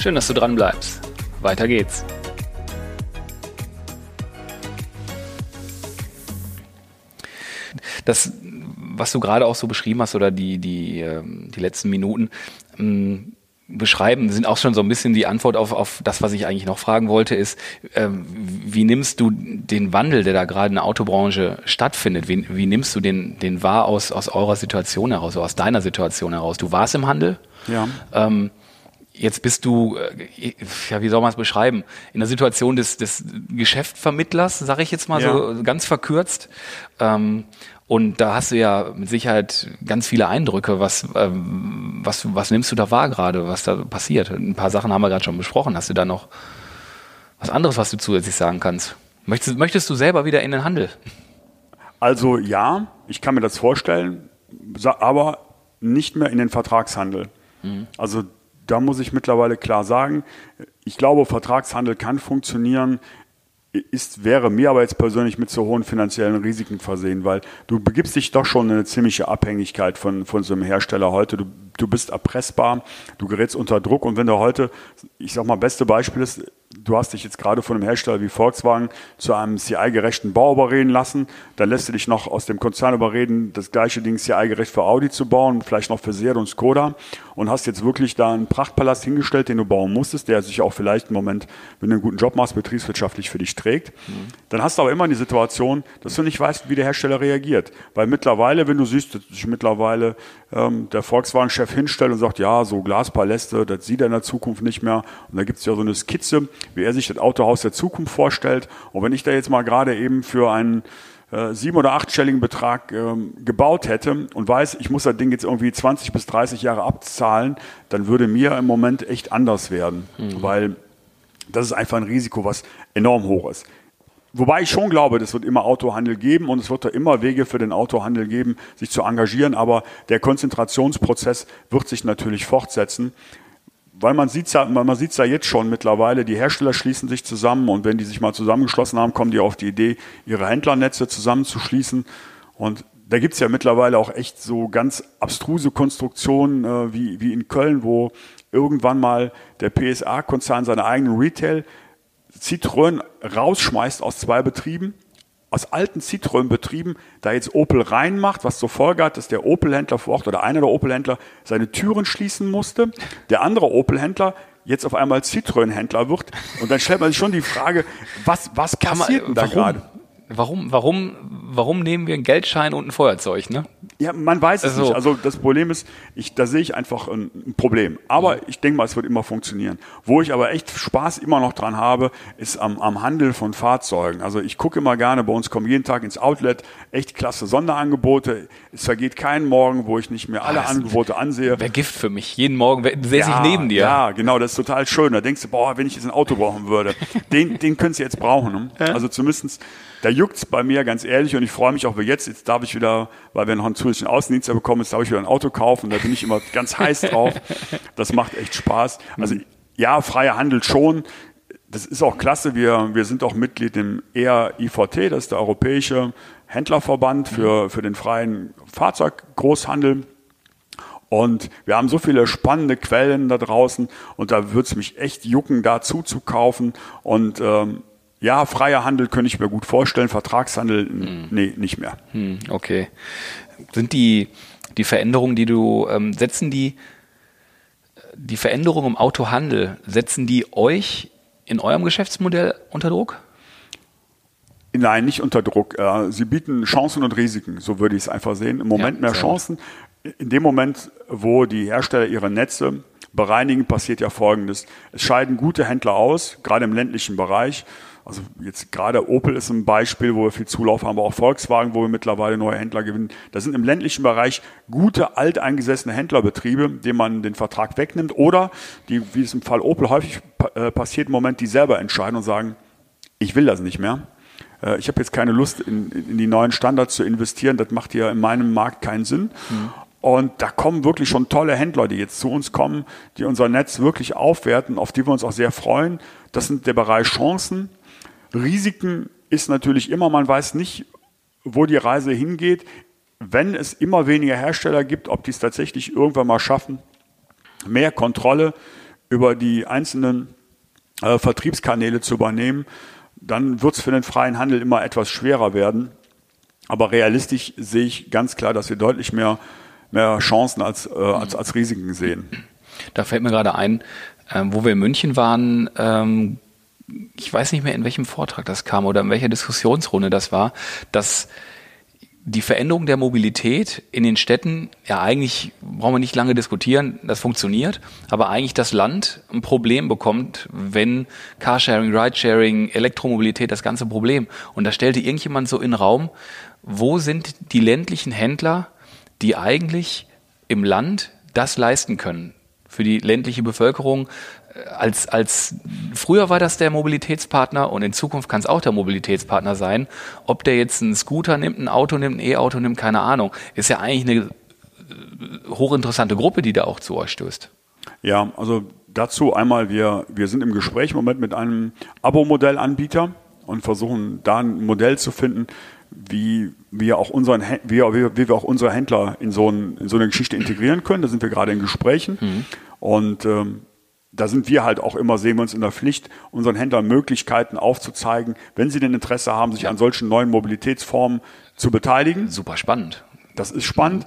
Schön, dass du dran bleibst. Weiter geht's. Das, was du gerade auch so beschrieben hast oder die, die, ähm, die letzten Minuten, ähm, beschreiben, sind auch schon so ein bisschen die Antwort auf, auf das, was ich eigentlich noch fragen wollte, ist, ähm, wie nimmst du den Wandel, der da gerade in der Autobranche stattfindet, wie, wie nimmst du den, den wahr aus, aus eurer Situation heraus, aus deiner Situation heraus? Du warst im Handel. Ja. Ähm, jetzt bist du, äh, ja, wie soll man es beschreiben, in der Situation des, des Geschäftsvermittlers, sage ich jetzt mal ja. so ganz verkürzt. Ähm, und da hast du ja mit Sicherheit ganz viele Eindrücke. Was, ähm, was, was nimmst du da wahr gerade, was da passiert? Ein paar Sachen haben wir gerade schon besprochen. Hast du da noch was anderes, was du zusätzlich sagen kannst? Möchtest, möchtest du selber wieder in den Handel? Also ja, ich kann mir das vorstellen, aber nicht mehr in den Vertragshandel. Mhm. Also da muss ich mittlerweile klar sagen, ich glaube, Vertragshandel kann funktionieren, ist, wäre mir aber jetzt persönlich mit so hohen finanziellen Risiken versehen, weil du begibst dich doch schon in eine ziemliche Abhängigkeit von, von so einem Hersteller heute. Du, du bist erpressbar, du gerätst unter Druck und wenn du heute, ich sag mal, beste Beispiel ist, du hast dich jetzt gerade von einem Hersteller wie Volkswagen zu einem CI-gerechten Bau überreden lassen, dann lässt du dich noch aus dem Konzern überreden, das gleiche Ding CI-gerecht für Audi zu bauen, vielleicht noch für Seat und Skoda und hast jetzt wirklich da einen Prachtpalast hingestellt, den du bauen musstest, der sich auch vielleicht im Moment, wenn du einen guten Job machst, betriebswirtschaftlich für dich trägt. Mhm. Dann hast du aber immer die Situation, dass du nicht weißt, wie der Hersteller reagiert. Weil mittlerweile, wenn du siehst, dass sich mittlerweile ähm, der Volkswagen-Chef hinstellt und sagt, ja, so Glaspaläste, das sieht er in der Zukunft nicht mehr. Und da gibt es ja so eine Skizze, wie er sich das Autohaus der Zukunft vorstellt. Und wenn ich da jetzt mal gerade eben für einen äh, sieben- oder achtstelligen Betrag ähm, gebaut hätte und weiß, ich muss das Ding jetzt irgendwie 20 bis 30 Jahre abzahlen, dann würde mir im Moment echt anders werden. Mhm. Weil das ist einfach ein Risiko, was enorm hoch ist. Wobei ich schon glaube, es wird immer Autohandel geben und es wird da immer Wege für den Autohandel geben, sich zu engagieren, aber der Konzentrationsprozess wird sich natürlich fortsetzen. Weil man sieht ja, man sieht's ja jetzt schon mittlerweile, die Hersteller schließen sich zusammen und wenn die sich mal zusammengeschlossen haben, kommen die auf die Idee, ihre Händlernetze zusammenzuschließen. Und da gibt's ja mittlerweile auch echt so ganz abstruse Konstruktionen äh, wie, wie in Köln, wo irgendwann mal der PSA-Konzern seine eigenen Retail Citroën rausschmeißt aus zwei Betrieben, aus alten Citroën-Betrieben, da jetzt Opel reinmacht, was zur Folge hat, dass der Opel-Händler vor Ort oder einer der Opel-Händler seine Türen schließen musste. Der andere Opel-Händler jetzt auf einmal Citroën-Händler wird. Und dann stellt man sich schon die Frage, was, was passiert denn da gerade? Warum, warum, warum nehmen wir einen Geldschein und ein Feuerzeug, ne? Ja, man weiß es also, nicht. Also das Problem ist, ich, da sehe ich einfach ein, ein Problem. Aber mhm. ich denke mal, es wird immer funktionieren. Wo ich aber echt Spaß immer noch dran habe, ist am, am Handel von Fahrzeugen. Also ich gucke immer gerne, bei uns kommen jeden Tag ins Outlet echt klasse Sonderangebote. Es vergeht keinen Morgen, wo ich nicht mehr alle ah, Angebote ansehe. Wäre Gift für mich. Jeden Morgen säße ja, ich neben dir. Ja, genau, das ist total schön. Da denkst du, boah, wenn ich jetzt ein Auto brauchen würde, den, den könntest du jetzt brauchen. Ne? Also zumindestens da juckt's bei mir ganz ehrlich und ich freue mich auch wie jetzt. Jetzt darf ich wieder, weil wir noch einen zusätzlichen Außendienst bekommen, jetzt darf ich wieder ein Auto kaufen. Da bin ich immer ganz heiß drauf. Das macht echt Spaß. Also ja, freier Handel schon. Das ist auch klasse. Wir, wir sind auch Mitglied im ERIVT, das ist der Europäische Händlerverband für, für den freien Fahrzeuggroßhandel. Und wir haben so viele spannende Quellen da draußen und da würde es mich echt jucken, da zuzukaufen. Und ähm, ja, freier Handel könnte ich mir gut vorstellen, Vertragshandel, hm. nee, nicht mehr. Hm, okay. Sind die, die Veränderungen, die du, ähm, setzen die, die Veränderungen im Autohandel, setzen die euch in eurem Geschäftsmodell unter Druck? Nein, nicht unter Druck. Sie bieten Chancen und Risiken, so würde ich es einfach sehen. Im Moment ja, mehr Chancen. In dem Moment, wo die Hersteller ihre Netze bereinigen, passiert ja Folgendes. Es scheiden gute Händler aus, gerade im ländlichen Bereich. Also jetzt gerade Opel ist ein Beispiel, wo wir viel Zulauf haben, aber auch Volkswagen, wo wir mittlerweile neue Händler gewinnen. Das sind im ländlichen Bereich gute, alteingesessene Händlerbetriebe, denen man den Vertrag wegnimmt oder die, wie es im Fall Opel häufig äh, passiert, im Moment, die selber entscheiden und sagen, ich will das nicht mehr. Äh, ich habe jetzt keine Lust, in, in, die neuen Standards zu investieren. Das macht ja in meinem Markt keinen Sinn. Mhm. Und da kommen wirklich schon tolle Händler, die jetzt zu uns kommen, die unser Netz wirklich aufwerten, auf die wir uns auch sehr freuen. Das sind der Bereich Chancen, Risiken ist natürlich immer, man weiß nicht, wo die Reise hingeht. Wenn es immer weniger Hersteller gibt, ob die es tatsächlich irgendwann mal schaffen, mehr Kontrolle über die einzelnen äh, Vertriebskanäle zu übernehmen, dann wird es für den freien Handel immer etwas schwerer werden. Aber realistisch sehe ich ganz klar, dass wir deutlich mehr, mehr Chancen als, äh, als, als Risiken sehen. Da fällt mir gerade ein, ähm, wo wir in München waren, ähm, ich weiß nicht mehr, in welchem Vortrag das kam oder in welcher Diskussionsrunde das war, dass die Veränderung der Mobilität in den Städten, ja eigentlich brauchen wir nicht lange diskutieren, das funktioniert, aber eigentlich das Land ein Problem bekommt, wenn Carsharing, Ridesharing, Elektromobilität, das ganze Problem. Und da stellte irgendjemand so in den Raum, wo sind die ländlichen Händler, die eigentlich im Land das leisten können? Für die ländliche Bevölkerung als, als früher war das der Mobilitätspartner und in Zukunft kann es auch der Mobilitätspartner sein. Ob der jetzt einen Scooter nimmt, ein Auto nimmt, ein E-Auto nimmt, keine Ahnung. Ist ja eigentlich eine äh, hochinteressante Gruppe, die da auch zu euch stößt. Ja, also dazu einmal, wir, wir sind im Gespräch im Moment mit einem Abo-Modellanbieter und versuchen da ein Modell zu finden, wie wir auch unseren, wie, wie, wie wir auch unsere Händler in so, ein, in so, eine Geschichte integrieren können. Da sind wir gerade in Gesprächen. Mhm. Und ähm, da sind wir halt auch immer, sehen wir uns in der Pflicht, unseren Händlern Möglichkeiten aufzuzeigen, wenn sie denn Interesse haben, sich ja. an solchen neuen Mobilitätsformen zu beteiligen. Super spannend. Das ist spannend.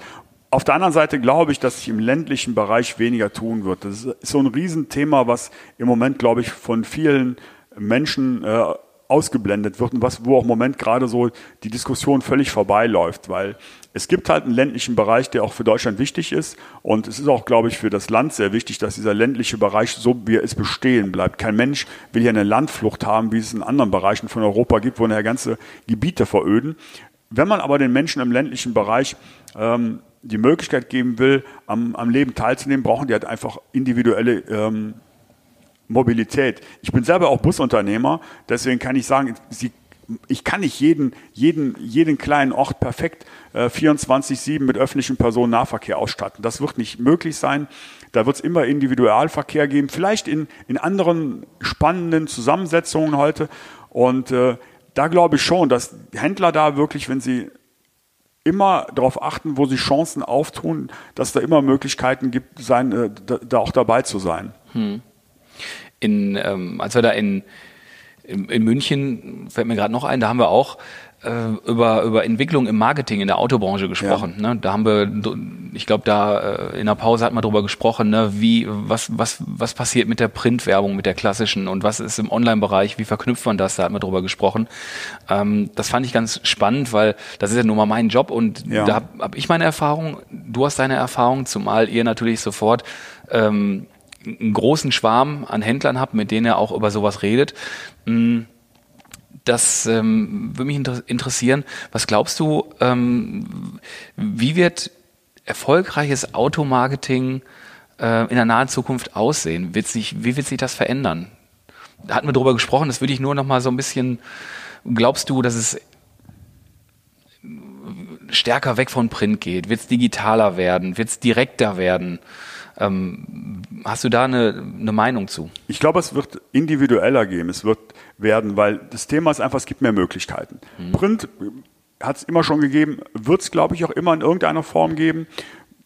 Auf der anderen Seite glaube ich, dass sich im ländlichen Bereich weniger tun wird. Das ist so ein Riesenthema, was im Moment, glaube ich, von vielen Menschen äh, ausgeblendet wird und was, wo auch im Moment gerade so die Diskussion völlig vorbeiläuft, weil es gibt halt einen ländlichen Bereich, der auch für Deutschland wichtig ist und es ist auch, glaube ich, für das Land sehr wichtig, dass dieser ländliche Bereich so wie er ist bestehen bleibt. Kein Mensch will hier eine Landflucht haben, wie es in anderen Bereichen von Europa gibt, wo nachher ganze Gebiete veröden. Wenn man aber den Menschen im ländlichen Bereich ähm, die Möglichkeit geben will, am, am Leben teilzunehmen, brauchen die halt einfach individuelle ähm, Mobilität. Ich bin selber auch Busunternehmer, deswegen kann ich sagen, Sie, ich kann nicht jeden, jeden, jeden kleinen Ort perfekt äh, 24-7 mit öffentlichem Personennahverkehr ausstatten. Das wird nicht möglich sein. Da wird es immer Individualverkehr geben, vielleicht in, in anderen spannenden Zusammensetzungen heute. Und äh, da glaube ich schon, dass Händler da wirklich, wenn sie immer darauf achten, wo sie Chancen auftun, dass da immer Möglichkeiten gibt, sein, äh, da, da, auch dabei zu sein. Hm in, ähm, als wir da in, in, in München, fällt mir gerade noch ein, da haben wir auch äh, über, über Entwicklung im Marketing in der Autobranche gesprochen. Ja. Ne? Da haben wir, ich glaube, da äh, in der Pause hat man darüber gesprochen, ne? wie, was, was, was passiert mit der Printwerbung, mit der klassischen und was ist im Online-Bereich, wie verknüpft man das, da hat man darüber gesprochen. Ähm, das fand ich ganz spannend, weil das ist ja nun mal mein Job und ja. da habe hab ich meine Erfahrung, du hast deine Erfahrung, zumal ihr natürlich sofort ähm, einen großen Schwarm an Händlern habt, mit denen er auch über sowas redet. Mm, das ähm, würde mich interessieren. Was glaubst du, ähm, wie wird erfolgreiches Automarketing äh, in der nahen Zukunft aussehen? Wird sich, wie wird sich das verändern? Da hatten wir darüber gesprochen, das würde ich nur noch mal so ein bisschen, glaubst du, dass es stärker weg von Print geht? Wird es digitaler werden? Wird es direkter werden? Ähm, hast du da eine, eine Meinung zu? Ich glaube, es wird individueller gehen. Es wird werden, weil das Thema ist einfach, es gibt mehr Möglichkeiten. Mhm. Print hat es immer schon gegeben, wird es, glaube ich, auch immer in irgendeiner Form geben.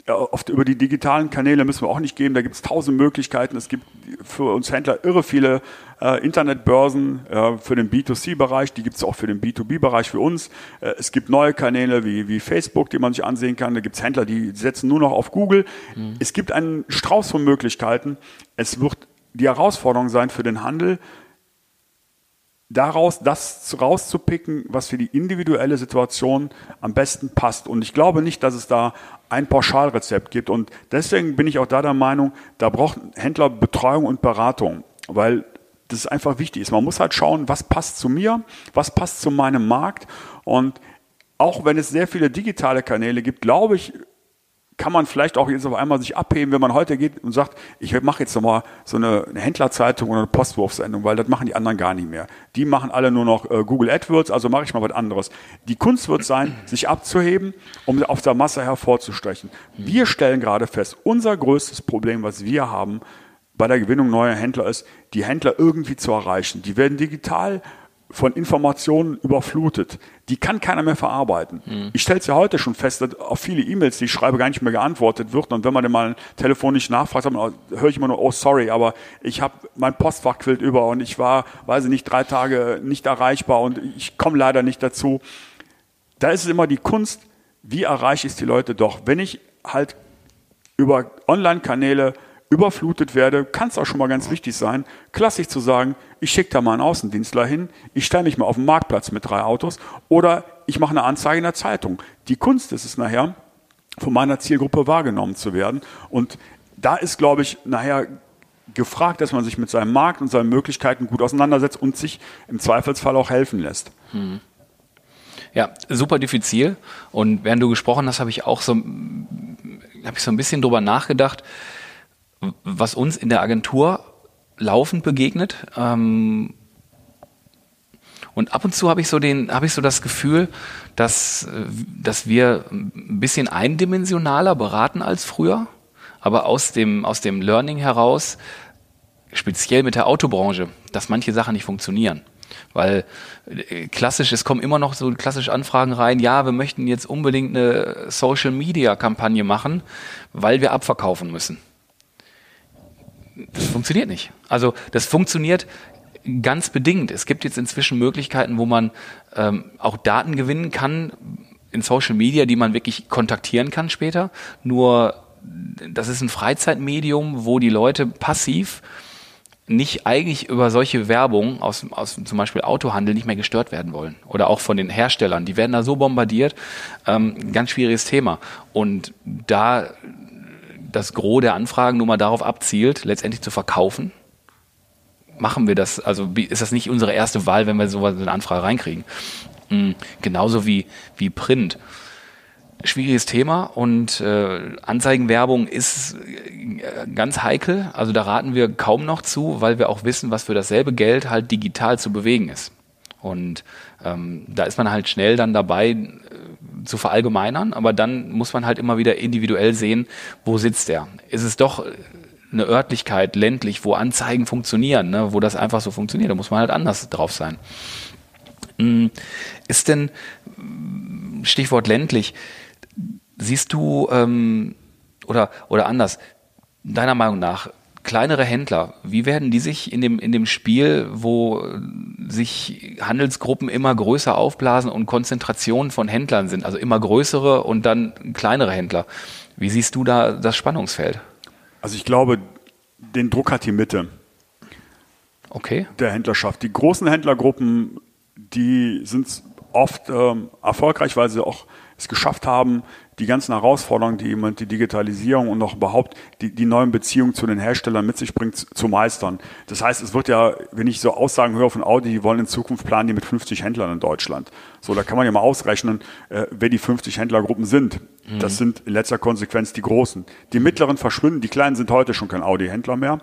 Oft über die digitalen Kanäle müssen wir auch nicht gehen. Da gibt es tausend Möglichkeiten. Es gibt für uns Händler irre viele äh, Internetbörsen äh, für den B2C-Bereich. Die gibt es auch für den B2B-Bereich für uns. Äh, es gibt neue Kanäle wie, wie Facebook, die man sich ansehen kann. Da gibt es Händler, die setzen nur noch auf Google. Mhm. Es gibt einen Strauß von Möglichkeiten. Es wird die Herausforderung sein für den Handel, daraus das rauszupicken, was für die individuelle Situation am besten passt. Und ich glaube nicht, dass es da ein Pauschalrezept gibt. Und deswegen bin ich auch da der Meinung, da braucht Händler Betreuung und Beratung, weil das einfach wichtig ist. Man muss halt schauen, was passt zu mir, was passt zu meinem Markt. Und auch wenn es sehr viele digitale Kanäle gibt, glaube ich, kann man vielleicht auch jetzt auf einmal sich abheben, wenn man heute geht und sagt, ich mache jetzt nochmal so eine, eine Händlerzeitung oder eine Postwurfsendung, weil das machen die anderen gar nicht mehr. Die machen alle nur noch äh, Google AdWords, also mache ich mal was anderes. Die Kunst wird sein, sich abzuheben, um auf der Masse hervorzustechen. Wir stellen gerade fest, unser größtes Problem, was wir haben bei der Gewinnung neuer Händler ist, die Händler irgendwie zu erreichen. Die werden digital von Informationen überflutet. Die kann keiner mehr verarbeiten. Mhm. Ich stelle es ja heute schon fest, dass auf viele E-Mails, die ich schreibe, gar nicht mehr geantwortet wird. Und wenn man dann mal telefonisch nachfragt, höre ich immer nur, oh sorry, aber ich habe mein Postfach quillt über und ich war, weiß ich nicht, drei Tage nicht erreichbar und ich komme leider nicht dazu. Da ist es immer die Kunst, wie erreiche ich die Leute doch? Wenn ich halt über Online-Kanäle überflutet werde, kann es auch schon mal ganz wichtig sein, klassisch zu sagen, ich schicke da mal einen Außendienstler hin, ich stelle mich mal auf den Marktplatz mit drei Autos oder ich mache eine Anzeige in der Zeitung. Die Kunst ist es nachher, von meiner Zielgruppe wahrgenommen zu werden. Und da ist, glaube ich, nachher gefragt, dass man sich mit seinem Markt und seinen Möglichkeiten gut auseinandersetzt und sich im Zweifelsfall auch helfen lässt. Hm. Ja, super diffizil. Und während du gesprochen hast, habe ich auch so, habe ich so ein bisschen drüber nachgedacht, was uns in der Agentur laufend begegnet. Ähm, und ab und zu habe ich so den, habe ich so das Gefühl, dass, dass wir ein bisschen eindimensionaler beraten als früher, aber aus dem, aus dem Learning heraus, speziell mit der Autobranche, dass manche Sachen nicht funktionieren. Weil äh, klassisch, es kommen immer noch so klassische Anfragen rein, ja, wir möchten jetzt unbedingt eine Social Media Kampagne machen, weil wir abverkaufen müssen. Das funktioniert nicht. Also das funktioniert ganz bedingt. Es gibt jetzt inzwischen Möglichkeiten, wo man ähm, auch Daten gewinnen kann in Social Media, die man wirklich kontaktieren kann später. Nur das ist ein Freizeitmedium, wo die Leute passiv nicht eigentlich über solche Werbung aus, aus zum Beispiel Autohandel nicht mehr gestört werden wollen. Oder auch von den Herstellern. Die werden da so bombardiert. Ähm, ganz schwieriges Thema. Und da das Gros der Anfragen nur mal darauf abzielt, letztendlich zu verkaufen, machen wir das. Also ist das nicht unsere erste Wahl, wenn wir so eine Anfrage reinkriegen. Mhm. Genauso wie, wie Print schwieriges Thema und äh, Anzeigenwerbung ist äh, ganz heikel. Also da raten wir kaum noch zu, weil wir auch wissen, was für dasselbe Geld halt digital zu bewegen ist. Und ähm, da ist man halt schnell dann dabei zu verallgemeinern, aber dann muss man halt immer wieder individuell sehen, wo sitzt der. Ist es doch eine Örtlichkeit, ländlich, wo Anzeigen funktionieren, ne, wo das einfach so funktioniert, da muss man halt anders drauf sein. Hm, ist denn, Stichwort ländlich, Siehst du, ähm, oder, oder anders, deiner Meinung nach, kleinere Händler, wie werden die sich in dem, in dem Spiel, wo sich Handelsgruppen immer größer aufblasen und Konzentrationen von Händlern sind, also immer größere und dann kleinere Händler, wie siehst du da das Spannungsfeld? Also ich glaube, den Druck hat die Mitte. Okay. Der Händlerschaft. Die großen Händlergruppen, die sind oft ähm, erfolgreich, weil sie auch es geschafft haben, die ganzen Herausforderungen, die jemand die Digitalisierung und noch überhaupt die, die neuen Beziehungen zu den Herstellern mit sich bringt, zu meistern. Das heißt, es wird ja, wenn ich so Aussagen höre von Audi, die wollen in Zukunft planen die mit 50 Händlern in Deutschland. So, da kann man ja mal ausrechnen, äh, wer die 50 Händlergruppen sind. Mhm. Das sind in letzter Konsequenz die Großen. Die mittleren verschwinden, die kleinen sind heute schon kein Audi-Händler mehr.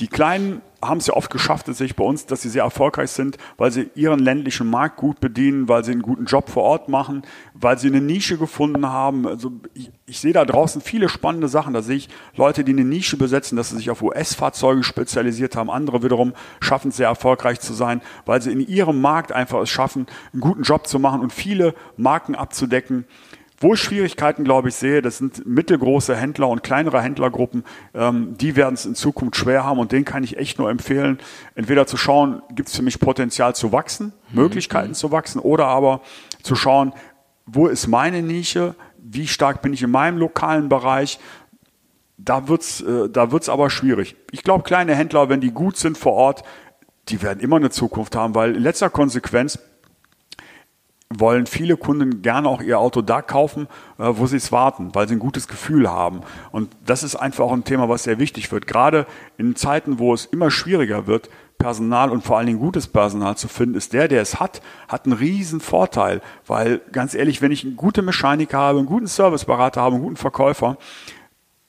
Die Kleinen haben es ja oft geschafft, dass sich bei uns, dass sie sehr erfolgreich sind, weil sie ihren ländlichen Markt gut bedienen, weil sie einen guten Job vor Ort machen, weil sie eine Nische gefunden haben. Also ich, ich sehe da draußen viele spannende Sachen. Da sehe ich Leute, die eine Nische besetzen, dass sie sich auf US-Fahrzeuge spezialisiert haben. Andere wiederum schaffen es sehr erfolgreich zu sein, weil sie in ihrem Markt einfach es schaffen, einen guten Job zu machen und viele Marken abzudecken. Wo ich Schwierigkeiten, glaube ich, sehe, das sind mittelgroße Händler und kleinere Händlergruppen, ähm, die werden es in Zukunft schwer haben und denen kann ich echt nur empfehlen, entweder zu schauen, gibt es für mich Potenzial zu wachsen, mhm. Möglichkeiten zu wachsen oder aber zu schauen, wo ist meine Nische, wie stark bin ich in meinem lokalen Bereich, da wird's, äh, da wird's aber schwierig. Ich glaube, kleine Händler, wenn die gut sind vor Ort, die werden immer eine Zukunft haben, weil in letzter Konsequenz wollen viele Kunden gerne auch ihr Auto da kaufen, äh, wo sie es warten, weil sie ein gutes Gefühl haben. Und das ist einfach auch ein Thema, was sehr wichtig wird. Gerade in Zeiten, wo es immer schwieriger wird, Personal und vor allen Dingen gutes Personal zu finden, ist der, der es hat, hat einen riesen Vorteil. Weil ganz ehrlich, wenn ich einen guten Mechaniker habe, einen guten Serviceberater habe, einen guten Verkäufer,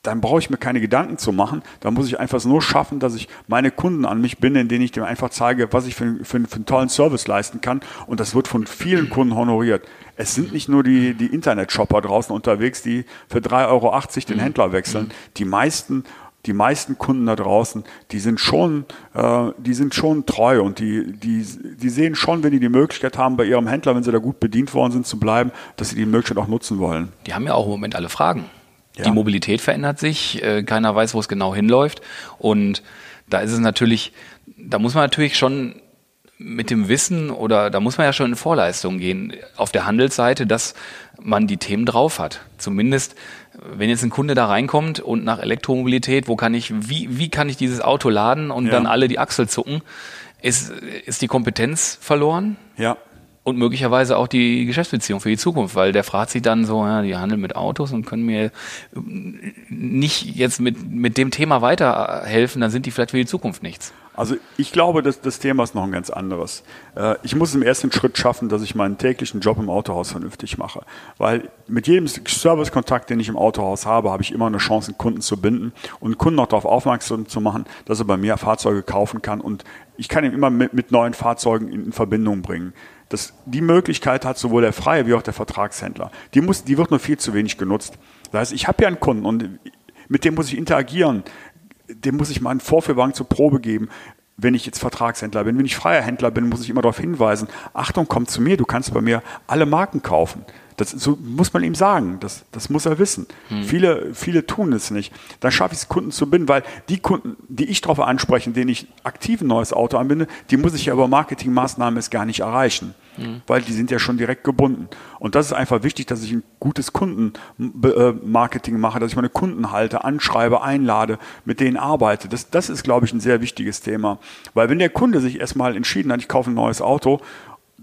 dann brauche ich mir keine Gedanken zu machen. Da muss ich einfach nur schaffen, dass ich meine Kunden an mich binde, indem ich dem einfach zeige, was ich für, für, für einen tollen Service leisten kann. Und das wird von vielen Kunden honoriert. Es sind nicht nur die, die Internet-Shopper draußen unterwegs, die für 3,80 Euro den mhm. Händler wechseln. Die meisten die meisten Kunden da draußen, die sind schon, äh, die sind schon treu und die, die, die sehen schon, wenn die die Möglichkeit haben, bei ihrem Händler, wenn sie da gut bedient worden sind, zu bleiben, dass sie die Möglichkeit auch nutzen wollen. Die haben ja auch im Moment alle Fragen. Ja. Die Mobilität verändert sich, äh, keiner weiß, wo es genau hinläuft. Und da ist es natürlich, da muss man natürlich schon mit dem Wissen oder da muss man ja schon in Vorleistungen gehen auf der Handelsseite, dass man die Themen drauf hat. Zumindest, wenn jetzt ein Kunde da reinkommt und nach Elektromobilität, wo kann ich, wie, wie kann ich dieses Auto laden und ja. dann alle die Achsel zucken, ist, ist die Kompetenz verloren. Ja. Und möglicherweise auch die Geschäftsbeziehung für die Zukunft, weil der fragt sich dann so, ja, die handeln mit Autos und können mir nicht jetzt mit, mit dem Thema weiterhelfen, dann sind die vielleicht für die Zukunft nichts. Also ich glaube, dass das Thema ist noch ein ganz anderes. Äh, ich muss im ersten Schritt schaffen, dass ich meinen täglichen Job im Autohaus vernünftig mache. Weil mit jedem Servicekontakt, den ich im Autohaus habe, habe ich immer eine Chance, einen Kunden zu binden und Kunden auch darauf aufmerksam zu machen, dass er bei mir Fahrzeuge kaufen kann. Und ich kann ihn immer mit, mit neuen Fahrzeugen in Verbindung bringen. Das, die Möglichkeit hat sowohl der Freie wie auch der Vertragshändler. Die, muss, die wird nur viel zu wenig genutzt. Das heißt, ich habe ja einen Kunden und mit dem muss ich interagieren dem muss ich mal einen Vorführwagen zur Probe geben. Wenn ich jetzt Vertragshändler bin, wenn ich freier Händler bin, muss ich immer darauf hinweisen, Achtung, komm zu mir, du kannst bei mir alle Marken kaufen. Das so muss man ihm sagen. Das, das muss er wissen. Hm. Viele, viele tun es nicht. Dann schaffe ich es, Kunden zu binden, weil die Kunden, die ich darauf anspreche, denen ich aktiv ein neues Auto anbinde, die muss ich ja über Marketingmaßnahmen es gar nicht erreichen. Weil die sind ja schon direkt gebunden. Und das ist einfach wichtig, dass ich ein gutes Kundenmarketing mache, dass ich meine Kunden halte, anschreibe, einlade, mit denen arbeite. Das, das ist, glaube ich, ein sehr wichtiges Thema. Weil wenn der Kunde sich erstmal entschieden hat, ich kaufe ein neues Auto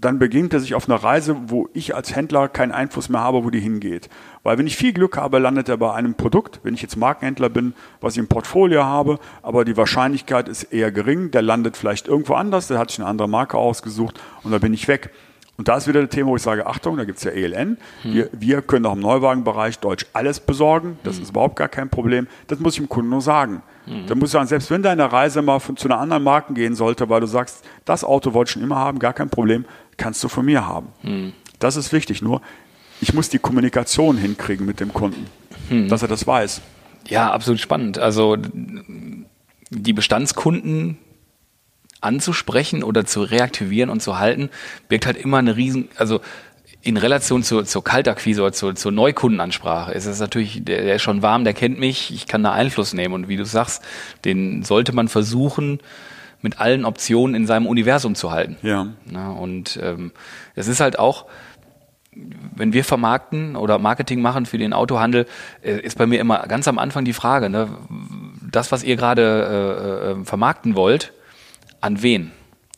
dann beginnt er sich auf einer Reise, wo ich als Händler keinen Einfluss mehr habe, wo die hingeht. Weil wenn ich viel Glück habe, landet er bei einem Produkt, wenn ich jetzt Markenhändler bin, was ich im Portfolio habe, aber die Wahrscheinlichkeit ist eher gering, der landet vielleicht irgendwo anders, der hat sich eine andere Marke ausgesucht und da bin ich weg. Und da ist wieder das Thema, wo ich sage, Achtung, da gibt es ja ELN. Hm. Wir, wir, können auch im Neuwagenbereich Deutsch alles besorgen. Das hm. ist überhaupt gar kein Problem. Das muss ich dem Kunden nur sagen. Hm. Dann muss ich sagen, selbst wenn deine Reise mal von, zu einer anderen Marke gehen sollte, weil du sagst, das Auto wollte ich schon immer haben, gar kein Problem, kannst du von mir haben. Hm. Das ist wichtig. Nur, ich muss die Kommunikation hinkriegen mit dem Kunden, hm. dass er das weiß. Ja, absolut spannend. Also die Bestandskunden anzusprechen oder zu reaktivieren und zu halten, birgt halt immer eine riesen, also in Relation zur, zur Kaltakquise oder zur, zur Neukundenansprache ist es natürlich, der, der ist schon warm, der kennt mich, ich kann da Einfluss nehmen. Und wie du sagst, den sollte man versuchen, mit allen Optionen in seinem Universum zu halten. Ja. Na, und ähm, es ist halt auch, wenn wir vermarkten oder Marketing machen für den Autohandel, äh, ist bei mir immer ganz am Anfang die Frage, ne, das, was ihr gerade äh, äh, vermarkten wollt, an wen?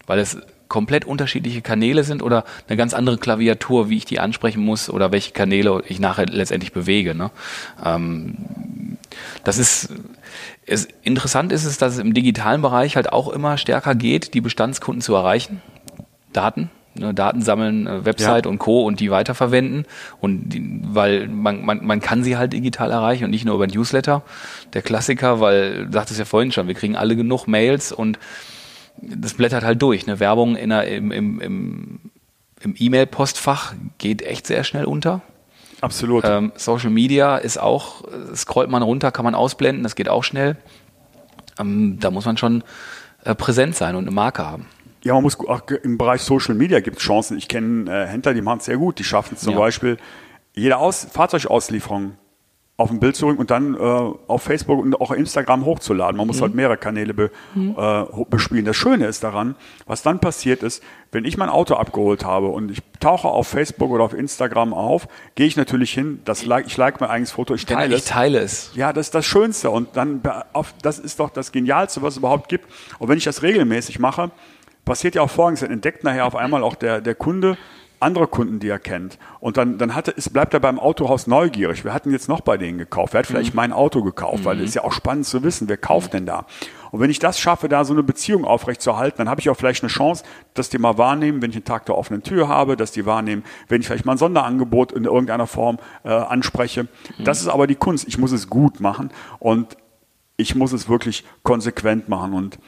Weil es komplett unterschiedliche Kanäle sind oder eine ganz andere Klaviatur, wie ich die ansprechen muss oder welche Kanäle ich nachher letztendlich bewege. Ne? Ähm, das ist es, interessant ist es, dass es im digitalen Bereich halt auch immer stärker geht, die Bestandskunden zu erreichen. Daten, ne, Daten sammeln, äh, Website ja. und Co. und die weiterverwenden. Und die, weil man, man, man kann sie halt digital erreichen und nicht nur über Newsletter. Der Klassiker, weil, du sagtest ja vorhin schon, wir kriegen alle genug Mails und das blättert halt durch. Ne? Werbung in der, im, im, im, im E-Mail-Postfach geht echt sehr schnell unter. Absolut. Ähm, Social Media ist auch, scrollt man runter, kann man ausblenden, das geht auch schnell. Ähm, da muss man schon äh, präsent sein und eine Marke haben. Ja, man muss auch im Bereich Social Media gibt es Chancen. Ich kenne äh, Händler, die machen es sehr gut. Die schaffen es zum ja. Beispiel, jede Aus Fahrzeugauslieferung auf ein Bild zurück und dann äh, auf Facebook und auch Instagram hochzuladen. Man muss mhm. halt mehrere Kanäle be, mhm. äh, bespielen. Das Schöne ist daran, was dann passiert ist, wenn ich mein Auto abgeholt habe und ich tauche auf Facebook oder auf Instagram auf, gehe ich natürlich hin, das like, ich like mein eigenes Foto, ich teile, ich teile es. Ja, das ist das Schönste und dann auf, das ist doch das Genialste, was es überhaupt gibt. Und wenn ich das regelmäßig mache, passiert ja auch folgendes, dann entdeckt nachher auf einmal auch der, der Kunde, andere Kunden, die er kennt. Und dann, dann hat er, es bleibt er beim Autohaus neugierig. Wir hatten jetzt noch bei denen gekauft. Wer hat vielleicht mhm. mein Auto gekauft? Mhm. Weil es ist ja auch spannend zu wissen, wer kauft denn da? Und wenn ich das schaffe, da so eine Beziehung aufrechtzuerhalten, dann habe ich auch vielleicht eine Chance, dass die mal wahrnehmen, wenn ich einen Tag der offenen Tür habe, dass die wahrnehmen, wenn ich vielleicht mal ein Sonderangebot in irgendeiner Form äh, anspreche. Mhm. Das ist aber die Kunst. Ich muss es gut machen und ich muss es wirklich konsequent machen. Und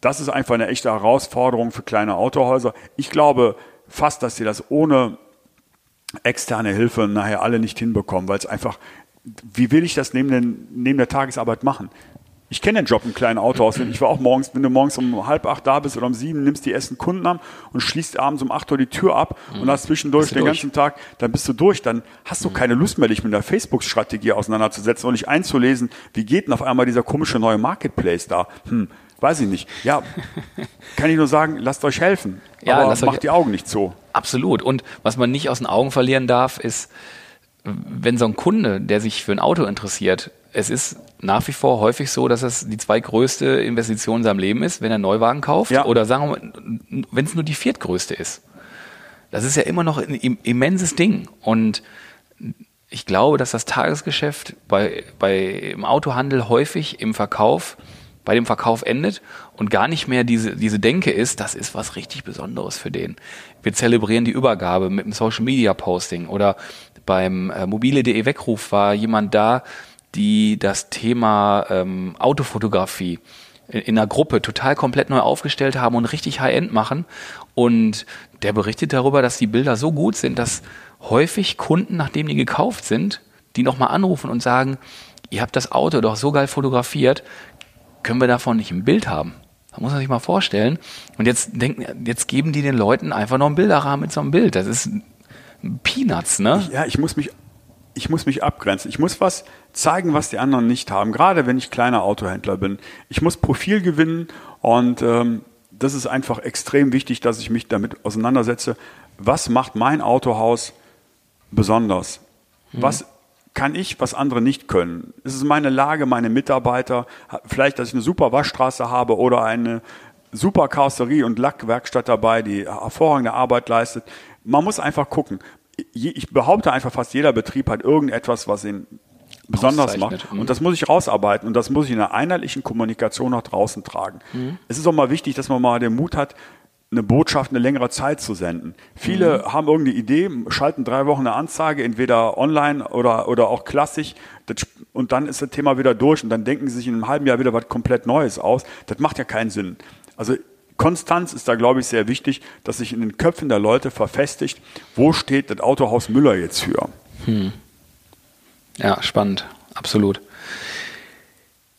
das ist einfach eine echte Herausforderung für kleine Autohäuser. Ich glaube, fast, dass sie das ohne externe Hilfe nachher alle nicht hinbekommen, weil es einfach, wie will ich das neben, den, neben der Tagesarbeit machen? Ich kenne den Job im kleinen Autohaus. Ich war auch morgens, wenn du morgens um halb acht da bist oder um sieben, nimmst die ersten Kunden an und schließt abends um acht Uhr die Tür ab mhm. und hast zwischendurch den durch. ganzen Tag, dann bist du durch. Dann hast du mhm. keine Lust mehr, dich mit der Facebook-Strategie auseinanderzusetzen und dich einzulesen, wie geht denn auf einmal dieser komische neue Marketplace da? Hm, weiß ich nicht. Ja, kann ich nur sagen, lasst euch helfen. Ja, aber macht die Augen nicht so. Absolut. Und was man nicht aus den Augen verlieren darf, ist, wenn so ein Kunde, der sich für ein Auto interessiert, es ist nach wie vor häufig so, dass es die zweitgrößte Investition in seinem Leben ist, wenn er einen Neuwagen kauft. Ja. Oder sagen wir, wenn es nur die viertgrößte ist. Das ist ja immer noch ein immenses Ding. Und ich glaube, dass das Tagesgeschäft bei, bei im Autohandel häufig im Verkauf, bei dem Verkauf endet und gar nicht mehr diese, diese Denke ist, das ist was richtig Besonderes für den. Wir zelebrieren die Übergabe mit einem Social Media Posting oder beim äh, mobile.de Weckruf war jemand da, die das Thema ähm, Autofotografie in, in einer Gruppe total komplett neu aufgestellt haben und richtig High-End machen. Und der berichtet darüber, dass die Bilder so gut sind, dass häufig Kunden, nachdem die gekauft sind, die nochmal anrufen und sagen, ihr habt das Auto doch so geil fotografiert, können wir davon nicht ein Bild haben? Da muss man sich mal vorstellen. Und jetzt denken, jetzt geben die den Leuten einfach noch einen Bilderrahmen mit so einem Bild. Das ist Peanuts, ne? Ja, ich muss mich ich muss mich abgrenzen. Ich muss was zeigen, was die anderen nicht haben. Gerade wenn ich kleiner Autohändler bin. Ich muss Profil gewinnen und ähm, das ist einfach extrem wichtig, dass ich mich damit auseinandersetze. Was macht mein Autohaus besonders? Mhm. Was kann ich, was andere nicht können? Ist es meine Lage, meine Mitarbeiter? Vielleicht, dass ich eine super Waschstraße habe oder eine super Karosserie und Lackwerkstatt dabei, die hervorragende Arbeit leistet. Man muss einfach gucken ich behaupte einfach, fast jeder Betrieb hat irgendetwas, was ihn besonders macht. Mhm. Und das muss ich rausarbeiten und das muss ich in einer einheitlichen Kommunikation nach draußen tragen. Mhm. Es ist auch mal wichtig, dass man mal den Mut hat, eine Botschaft eine längere Zeit zu senden. Viele mhm. haben irgendeine Idee, schalten drei Wochen eine Anzeige, entweder online oder, oder auch klassisch, das, und dann ist das Thema wieder durch und dann denken sie sich in einem halben Jahr wieder was komplett Neues aus. Das macht ja keinen Sinn. Also Konstanz ist da, glaube ich, sehr wichtig, dass sich in den Köpfen der Leute verfestigt, wo steht das Autohaus Müller jetzt für. Hm. Ja, spannend, absolut.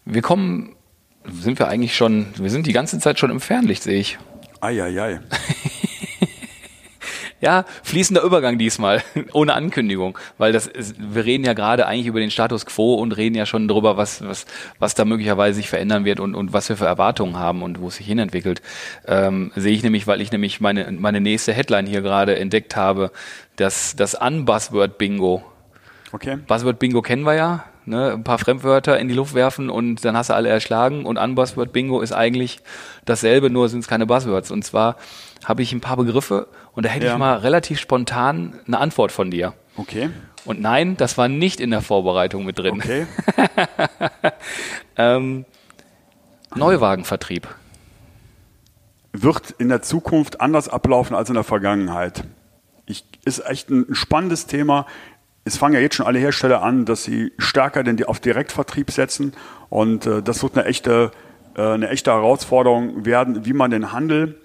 Wir kommen, sind wir eigentlich schon, wir sind die ganze Zeit schon im Fernlicht, sehe ich. Eieiei. Ja, fließender Übergang diesmal, ohne Ankündigung, weil das ist, wir reden ja gerade eigentlich über den Status quo und reden ja schon darüber, was, was, was da möglicherweise sich verändern wird und, und was wir für Erwartungen haben und wo es sich hinentwickelt. Ähm, sehe ich nämlich, weil ich nämlich meine, meine nächste Headline hier gerade entdeckt habe, dass das Unbuzzword-Bingo. Okay. Buzzword-Bingo kennen wir ja, ne, ein paar Fremdwörter in die Luft werfen und dann hast du alle erschlagen. Und Unbuzzword Bingo ist eigentlich dasselbe, nur sind es keine Buzzwords. Und zwar habe ich ein paar Begriffe und da hätte ja. ich mal relativ spontan eine Antwort von dir. Okay. Und nein, das war nicht in der Vorbereitung mit drin. Okay. ähm, Neuwagenvertrieb. Wird in der Zukunft anders ablaufen als in der Vergangenheit. Ich, ist echt ein spannendes Thema es fangen ja jetzt schon alle Hersteller an, dass sie stärker denn die auf Direktvertrieb setzen. Und äh, das wird eine echte, äh, eine echte Herausforderung werden, wie man den Handel,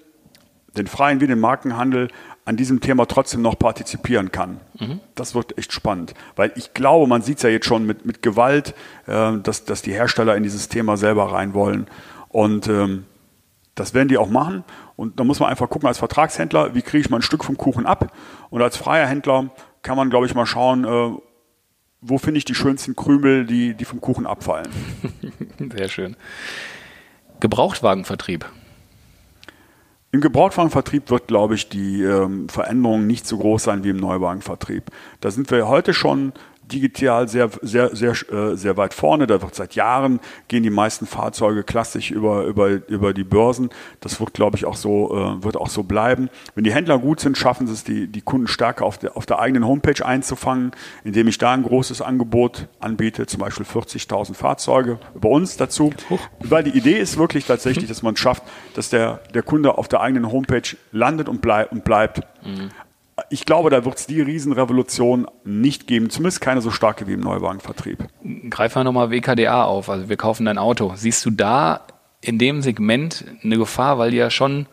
den freien wie den Markenhandel an diesem Thema trotzdem noch partizipieren kann. Mhm. Das wird echt spannend. Weil ich glaube, man sieht es ja jetzt schon mit, mit Gewalt, äh, dass, dass die Hersteller in dieses Thema selber rein wollen. Und ähm, das werden die auch machen. Und da muss man einfach gucken als Vertragshändler, wie kriege ich mal ein Stück vom Kuchen ab. Und als freier Händler kann man, glaube ich, mal schauen, äh, wo finde ich die schönsten Krümel, die, die vom Kuchen abfallen. Sehr schön. Gebrauchtwagenvertrieb. Im Gebrauchtwagenvertrieb wird, glaube ich, die ähm, Veränderung nicht so groß sein wie im Neuwagenvertrieb. Da sind wir heute schon digital sehr, sehr, sehr, äh, sehr weit vorne. Da wird seit Jahren gehen die meisten Fahrzeuge klassisch über, über, über die Börsen. Das wird, glaube ich, auch so, äh, wird auch so bleiben. Wenn die Händler gut sind, schaffen sie es, die, die Kunden stärker auf der, auf der eigenen Homepage einzufangen, indem ich da ein großes Angebot anbiete, zum Beispiel 40.000 Fahrzeuge über uns dazu. Weil die Idee ist wirklich tatsächlich, dass man es schafft, dass der, der Kunde auf der eigenen Homepage landet und, bleib, und bleibt. Mhm ich glaube, da wird es die Riesenrevolution nicht geben, zumindest keine so starke wie im Neuwagenvertrieb. Greif mal nochmal WKDA auf, also wir kaufen dein Auto. Siehst du da in dem Segment eine Gefahr, weil die ja schon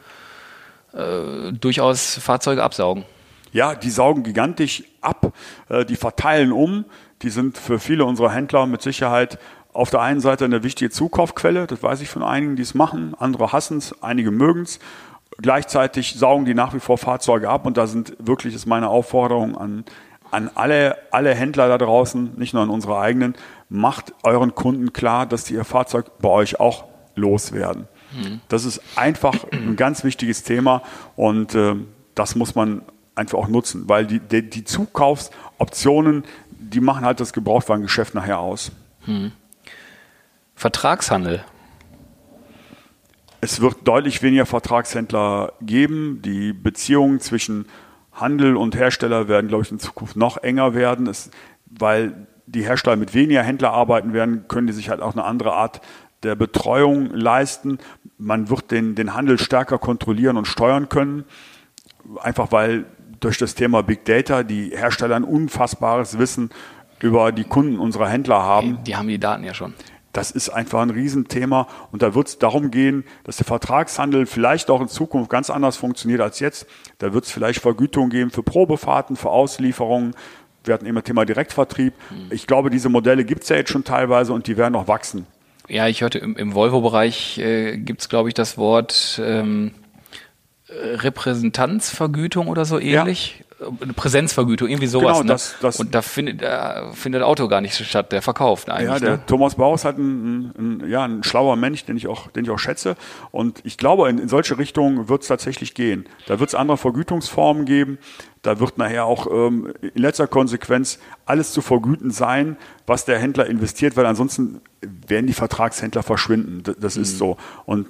äh, durchaus Fahrzeuge absaugen? Ja, die saugen gigantisch ab, äh, die verteilen um, die sind für viele unserer Händler mit Sicherheit auf der einen Seite eine wichtige Zukaufquelle, das weiß ich von einigen, die es machen, andere hassen es, einige mögen es. Gleichzeitig saugen die nach wie vor Fahrzeuge ab und da sind wirklich, ist meine Aufforderung an, an alle, alle Händler da draußen, nicht nur an unsere eigenen, macht euren Kunden klar, dass die ihr Fahrzeug bei euch auch loswerden. Mhm. Das ist einfach ein ganz wichtiges Thema und äh, das muss man einfach auch nutzen, weil die, die, die Zukaufsoptionen, die machen halt das Gebrauchtwagengeschäft nachher aus. Mhm. Vertragshandel. Es wird deutlich weniger Vertragshändler geben. Die Beziehungen zwischen Handel und Hersteller werden, glaube ich, in Zukunft noch enger werden, es, weil die Hersteller mit weniger Händler arbeiten werden, können die sich halt auch eine andere Art der Betreuung leisten. Man wird den, den Handel stärker kontrollieren und steuern können, einfach weil durch das Thema Big Data die Hersteller ein unfassbares Wissen über die Kunden unserer Händler haben. Die haben die Daten ja schon. Das ist einfach ein Riesenthema und da wird es darum gehen, dass der Vertragshandel vielleicht auch in Zukunft ganz anders funktioniert als jetzt. Da wird es vielleicht Vergütungen geben für Probefahrten, für Auslieferungen. Wir hatten immer Thema Direktvertrieb. Hm. Ich glaube, diese Modelle gibt es ja jetzt schon teilweise und die werden noch wachsen. Ja, ich hörte im, im Volvo-Bereich äh, gibt es, glaube ich, das Wort ähm, Repräsentanzvergütung oder so ähnlich. Ja eine Präsenzvergütung, irgendwie sowas. Genau, ne? das, das und da findet, da findet Auto gar nicht statt, der verkauft eigentlich. Ja, der ne? Thomas Bauer hat ein, ein, ein, ja, ein schlauer Mensch, den ich auch, den ich auch schätze. Und ich glaube, in, in solche Richtungen wird es tatsächlich gehen. Da wird es andere Vergütungsformen geben. Da wird nachher auch ähm, in letzter Konsequenz alles zu vergüten sein, was der Händler investiert, weil ansonsten werden die Vertragshändler verschwinden. Das, das mhm. ist so. Und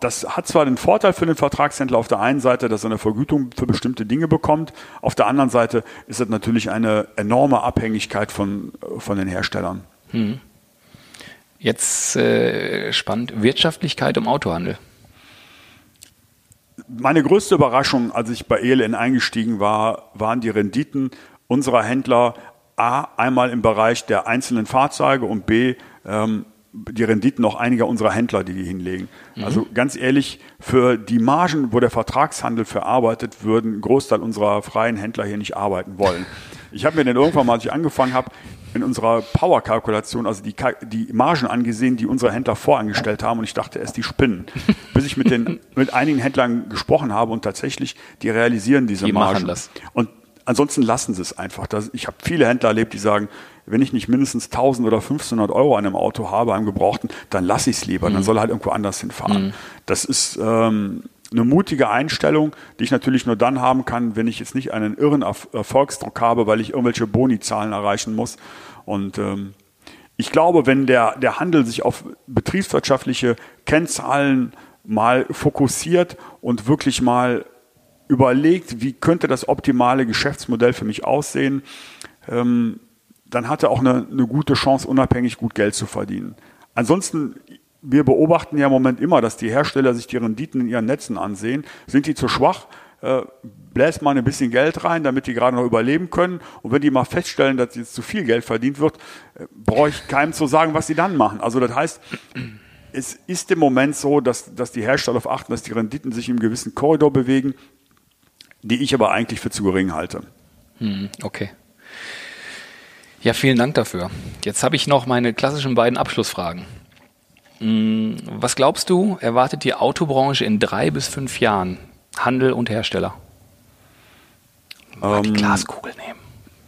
das hat zwar den Vorteil für den Vertragshändler auf der einen Seite, dass er eine Vergütung für bestimmte Dinge bekommt, auf der anderen Seite ist es natürlich eine enorme Abhängigkeit von, von den Herstellern. Hm. Jetzt äh, spannend, Wirtschaftlichkeit im Autohandel. Meine größte Überraschung, als ich bei ELN eingestiegen war, waren die Renditen unserer Händler A, einmal im Bereich der einzelnen Fahrzeuge und B, ähm, die Renditen noch einiger unserer Händler, die die hinlegen. Mhm. Also ganz ehrlich, für die Margen, wo der Vertragshandel verarbeitet, würden ein Großteil unserer freien Händler hier nicht arbeiten wollen. Ich habe mir dann irgendwann mal, als ich angefangen habe, in unserer Power-Kalkulation, also die, die Margen angesehen, die unsere Händler vorangestellt haben und ich dachte erst, die spinnen. Bis ich mit, den, mit einigen Händlern gesprochen habe und tatsächlich, die realisieren diese die Margen. Machen das. Und ansonsten lassen sie es einfach. Ich habe viele Händler erlebt, die sagen, wenn ich nicht mindestens 1000 oder 1500 Euro an einem Auto habe, einem gebrauchten, dann lasse ich es lieber. Mhm. Dann soll er halt irgendwo anders hinfahren. Mhm. Das ist ähm, eine mutige Einstellung, die ich natürlich nur dann haben kann, wenn ich jetzt nicht einen irren Erfolgsdruck habe, weil ich irgendwelche Boni-Zahlen erreichen muss. Und ähm, ich glaube, wenn der, der Handel sich auf betriebswirtschaftliche Kennzahlen mal fokussiert und wirklich mal überlegt, wie könnte das optimale Geschäftsmodell für mich aussehen, ähm, dann hat er auch eine, eine gute Chance, unabhängig gut Geld zu verdienen. Ansonsten, wir beobachten ja im Moment immer, dass die Hersteller sich die Renditen in ihren Netzen ansehen. Sind die zu schwach? Äh, bläst mal ein bisschen Geld rein, damit die gerade noch überleben können. Und wenn die mal feststellen, dass jetzt zu viel Geld verdient wird, äh, brauche ich keinem zu sagen, was sie dann machen. Also das heißt, es ist im Moment so, dass, dass die Hersteller darauf achten, dass die Renditen sich im gewissen Korridor bewegen, die ich aber eigentlich für zu gering halte. Hm, okay. Ja, vielen Dank dafür. Jetzt habe ich noch meine klassischen beiden Abschlussfragen. Hm, was glaubst du, erwartet die Autobranche in drei bis fünf Jahren? Handel und Hersteller. Mal ähm, die Glaskugel nehmen.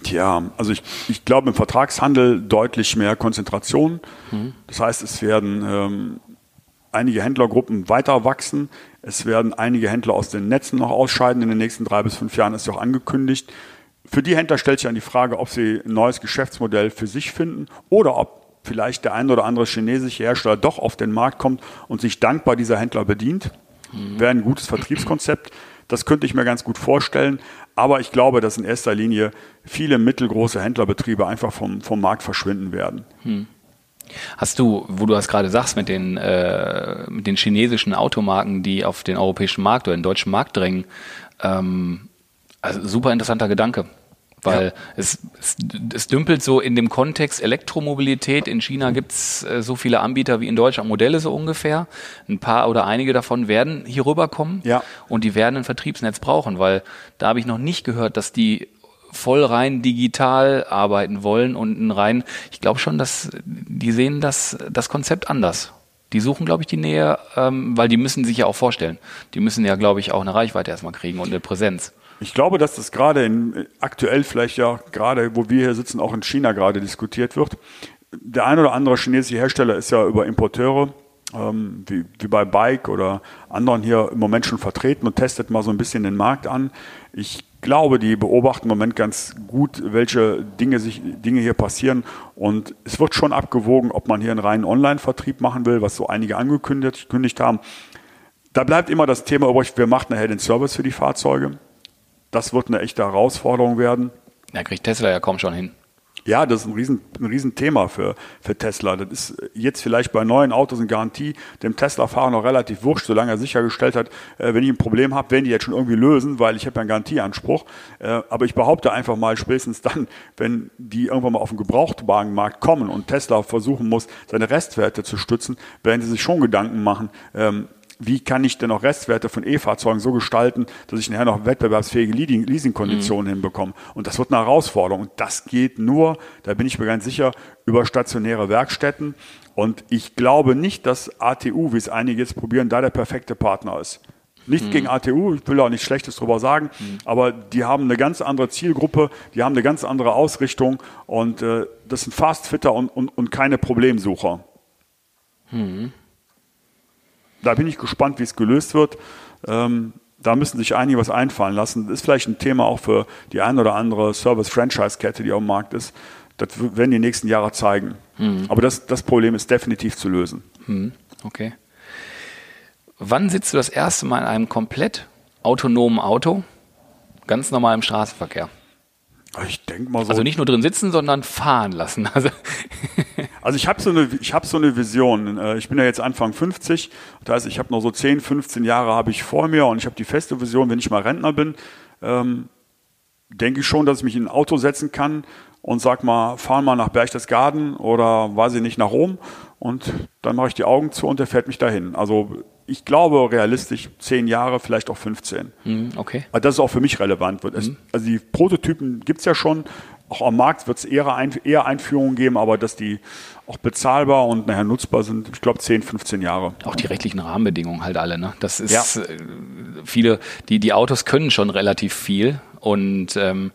Tja, also ich, ich glaube im Vertragshandel deutlich mehr Konzentration. Mhm. Das heißt, es werden ähm, einige Händlergruppen weiter wachsen. Es werden einige Händler aus den Netzen noch ausscheiden in den nächsten drei bis fünf Jahren, ist ja auch angekündigt für die Händler stellt sich dann die Frage, ob sie ein neues Geschäftsmodell für sich finden oder ob vielleicht der ein oder andere chinesische Hersteller doch auf den Markt kommt und sich dankbar dieser Händler bedient. Mhm. Wäre ein gutes Vertriebskonzept. Das könnte ich mir ganz gut vorstellen. Aber ich glaube, dass in erster Linie viele mittelgroße Händlerbetriebe einfach vom, vom Markt verschwinden werden. Mhm. Hast du, wo du das gerade sagst, mit den, äh, mit den chinesischen Automarken, die auf den europäischen Markt oder den deutschen Markt drängen, ähm, also super interessanter Gedanke. Weil ja. es, es, es, dümpelt so in dem Kontext Elektromobilität. In China gibt's äh, so viele Anbieter wie in Deutschland Modelle so ungefähr. Ein paar oder einige davon werden hier rüberkommen ja. und die werden ein Vertriebsnetz brauchen, weil da habe ich noch nicht gehört, dass die voll rein digital arbeiten wollen und ein rein, ich glaube schon, dass die sehen das, das Konzept anders. Die suchen, glaube ich, die Nähe, ähm, weil die müssen sich ja auch vorstellen. Die müssen ja, glaube ich, auch eine Reichweite erstmal kriegen und eine Präsenz. Ich glaube, dass das gerade in, aktuell vielleicht ja gerade, wo wir hier sitzen, auch in China gerade diskutiert wird. Der ein oder andere chinesische Hersteller ist ja über Importeure ähm, wie, wie bei Bike oder anderen hier im Moment schon vertreten und testet mal so ein bisschen den Markt an. Ich glaube, die beobachten im Moment ganz gut, welche Dinge, sich, Dinge hier passieren. Und es wird schon abgewogen, ob man hier einen reinen Online-Vertrieb machen will, was so einige angekündigt haben. Da bleibt immer das Thema übrig, wer macht nachher den Service für die Fahrzeuge. Das wird eine echte Herausforderung werden. Da kriegt Tesla ja kaum schon hin. Ja, das ist ein, riesen, ein Riesenthema für, für Tesla. Das ist jetzt vielleicht bei neuen Autos eine Garantie dem Tesla-Fahrer noch relativ wurscht, solange er sichergestellt hat, äh, wenn ich ein Problem habe, werden die jetzt schon irgendwie lösen, weil ich habe ja einen Garantieanspruch. Äh, aber ich behaupte einfach mal, spätestens dann, wenn die irgendwann mal auf den Gebrauchtwagenmarkt kommen und Tesla versuchen muss, seine Restwerte zu stützen, werden sie sich schon Gedanken machen, ähm, wie kann ich denn auch Restwerte von E-Fahrzeugen so gestalten, dass ich nachher noch wettbewerbsfähige Leasingkonditionen mhm. hinbekomme. Und das wird eine Herausforderung. Und das geht nur, da bin ich mir ganz sicher, über stationäre Werkstätten. Und ich glaube nicht, dass ATU, wie es einige jetzt probieren, da der perfekte Partner ist. Nicht mhm. gegen ATU, ich will auch nichts Schlechtes drüber sagen, mhm. aber die haben eine ganz andere Zielgruppe, die haben eine ganz andere Ausrichtung und äh, das sind Fastfitter und, und, und keine Problemsucher. Mhm da bin ich gespannt, wie es gelöst wird. Ähm, da müssen sich einige was einfallen lassen. Das ist vielleicht ein Thema auch für die ein oder andere Service-Franchise-Kette, die auf dem Markt ist. Das werden die nächsten Jahre zeigen. Mhm. Aber das, das Problem ist definitiv zu lösen. Mhm. Okay. Wann sitzt du das erste Mal in einem komplett autonomen Auto, ganz normal im Straßenverkehr? Ich denke mal so. Also nicht nur drin sitzen, sondern fahren lassen. Also, also ich habe so eine, ich habe so eine Vision. Äh, ich bin ja jetzt Anfang 50, das heißt, ich habe noch so 10, 15 Jahre habe ich vor mir und ich habe die feste Vision, wenn ich mal Rentner bin, ähm, denke ich schon, dass ich mich in ein Auto setzen kann und sag mal, fahren mal nach Berchtesgaden oder weiß ich nicht nach Rom und dann mache ich die Augen zu und der fährt mich dahin. Also ich glaube realistisch zehn Jahre, vielleicht auch 15. Mhm, okay. Aber das ist auch für mich relevant. Mhm. Also die Prototypen gibt es ja schon. Auch am Markt wird es eher, eher Einführungen geben, aber dass die auch bezahlbar und nachher nutzbar sind, ich glaube 10, 15 Jahre. Auch die rechtlichen Rahmenbedingungen halt alle. Ne? Das ist ja. Äh, viele, die, die Autos können schon relativ viel und ähm,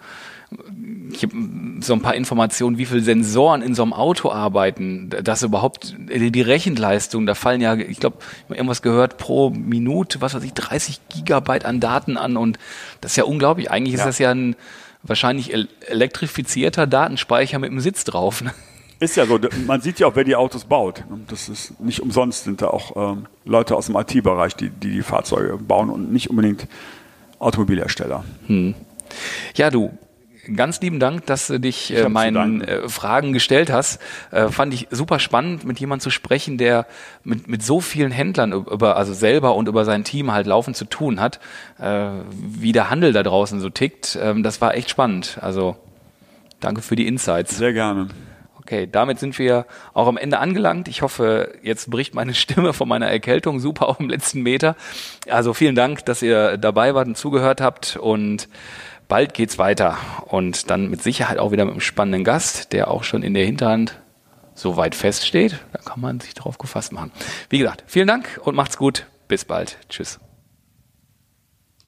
ich habe so ein paar Informationen, wie viele Sensoren in so einem Auto arbeiten, dass überhaupt die Rechenleistung, da fallen ja, ich glaube, irgendwas gehört pro Minute, was weiß ich, 30 Gigabyte an Daten an und das ist ja unglaublich. Eigentlich ja. ist das ja ein wahrscheinlich elektrifizierter Datenspeicher mit einem Sitz drauf. Ne? Ist ja so, man sieht ja auch, wer die Autos baut. Das ist nicht umsonst sind da auch ähm, Leute aus dem IT-Bereich, die, die, die Fahrzeuge bauen und nicht unbedingt Automobilhersteller. Hm. Ja, du, ganz lieben Dank, dass du dich äh, meinen äh, Fragen gestellt hast. Äh, fand ich super spannend, mit jemandem zu sprechen, der mit, mit so vielen Händlern über, also selber und über sein Team halt laufend zu tun hat, äh, wie der Handel da draußen so tickt. Ähm, das war echt spannend. Also danke für die Insights. Sehr gerne. Okay, damit sind wir auch am Ende angelangt. Ich hoffe, jetzt bricht meine Stimme von meiner Erkältung super auf dem letzten Meter. Also vielen Dank, dass ihr dabei wart und zugehört habt und bald geht's weiter und dann mit Sicherheit auch wieder mit einem spannenden Gast, der auch schon in der Hinterhand so weit feststeht. Da kann man sich drauf gefasst machen. Wie gesagt, vielen Dank und macht's gut. Bis bald. Tschüss.